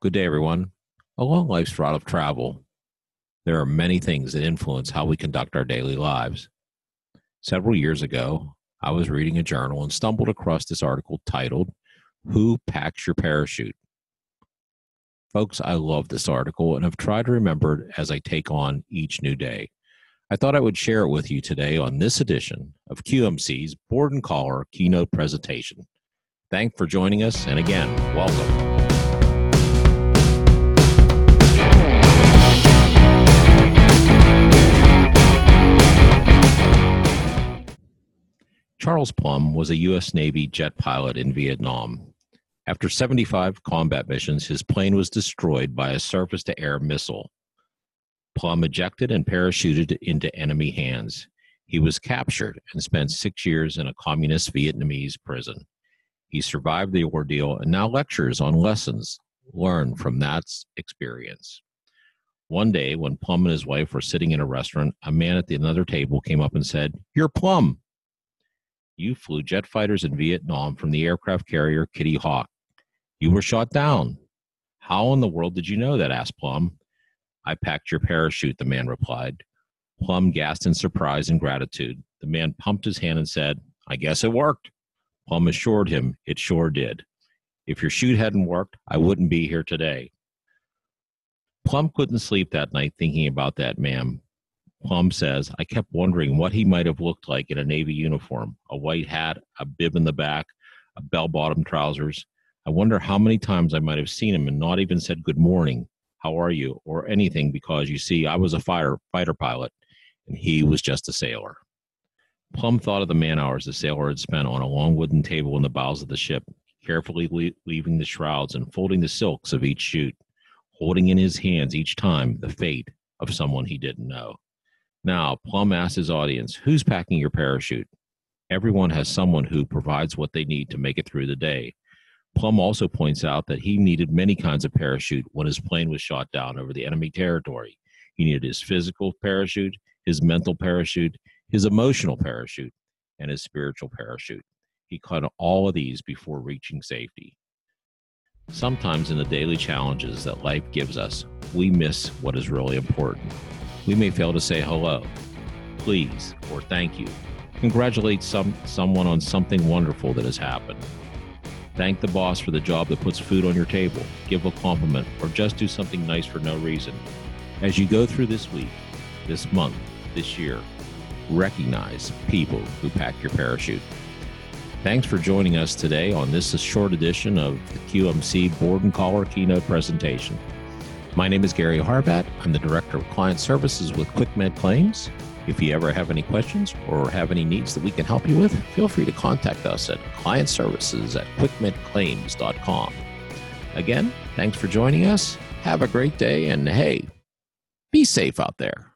Good day, everyone. Along life's route of travel, there are many things that influence how we conduct our daily lives. Several years ago, I was reading a journal and stumbled across this article titled, Who Packs Your Parachute? Folks, I love this article and have tried to remember it as I take on each new day. I thought I would share it with you today on this edition of QMC's Board and Caller keynote presentation. Thanks for joining us, and again, welcome. Charles Plumb was a U.S. Navy jet pilot in Vietnam. After 75 combat missions, his plane was destroyed by a surface to air missile. Plumb ejected and parachuted into enemy hands. He was captured and spent six years in a communist Vietnamese prison. He survived the ordeal and now lectures on lessons learned from that experience. One day, when Plumb and his wife were sitting in a restaurant, a man at the another table came up and said, You're Plumb. You flew jet fighters in Vietnam from the aircraft carrier Kitty Hawk. You were shot down. How in the world did you know that? asked Plumb. I packed your parachute, the man replied. Plumb gasped in surprise and gratitude. The man pumped his hand and said, I guess it worked. Plumb assured him it sure did. If your chute hadn't worked, I wouldn't be here today. Plumb couldn't sleep that night thinking about that man, Plumb says, I kept wondering what he might have looked like in a Navy uniform a white hat, a bib in the back, a bell bottom trousers. I wonder how many times I might have seen him and not even said good morning, how are you, or anything because you see, I was a fighter, fighter pilot and he was just a sailor. Plumb thought of the man hours the sailor had spent on a long wooden table in the bows of the ship, carefully le- leaving the shrouds and folding the silks of each chute, holding in his hands each time the fate of someone he didn't know. Now, Plumb asks his audience, Who's packing your parachute? Everyone has someone who provides what they need to make it through the day. Plumb also points out that he needed many kinds of parachute when his plane was shot down over the enemy territory. He needed his physical parachute, his mental parachute, his emotional parachute, and his spiritual parachute. He cut all of these before reaching safety. Sometimes in the daily challenges that life gives us, we miss what is really important we may fail to say hello, please, or thank you. Congratulate some, someone on something wonderful that has happened. Thank the boss for the job that puts food on your table. Give a compliment or just do something nice for no reason. As you go through this week, this month, this year, recognize people who pack your parachute. Thanks for joining us today on this short edition of the QMC Board and Collar keynote presentation. My name is Gary Harbat. I'm the Director of Client Services with QuickMed Claims. If you ever have any questions or have any needs that we can help you with, feel free to contact us at client services at quickmedclaims.com. Again, thanks for joining us. Have a great day, and hey, be safe out there.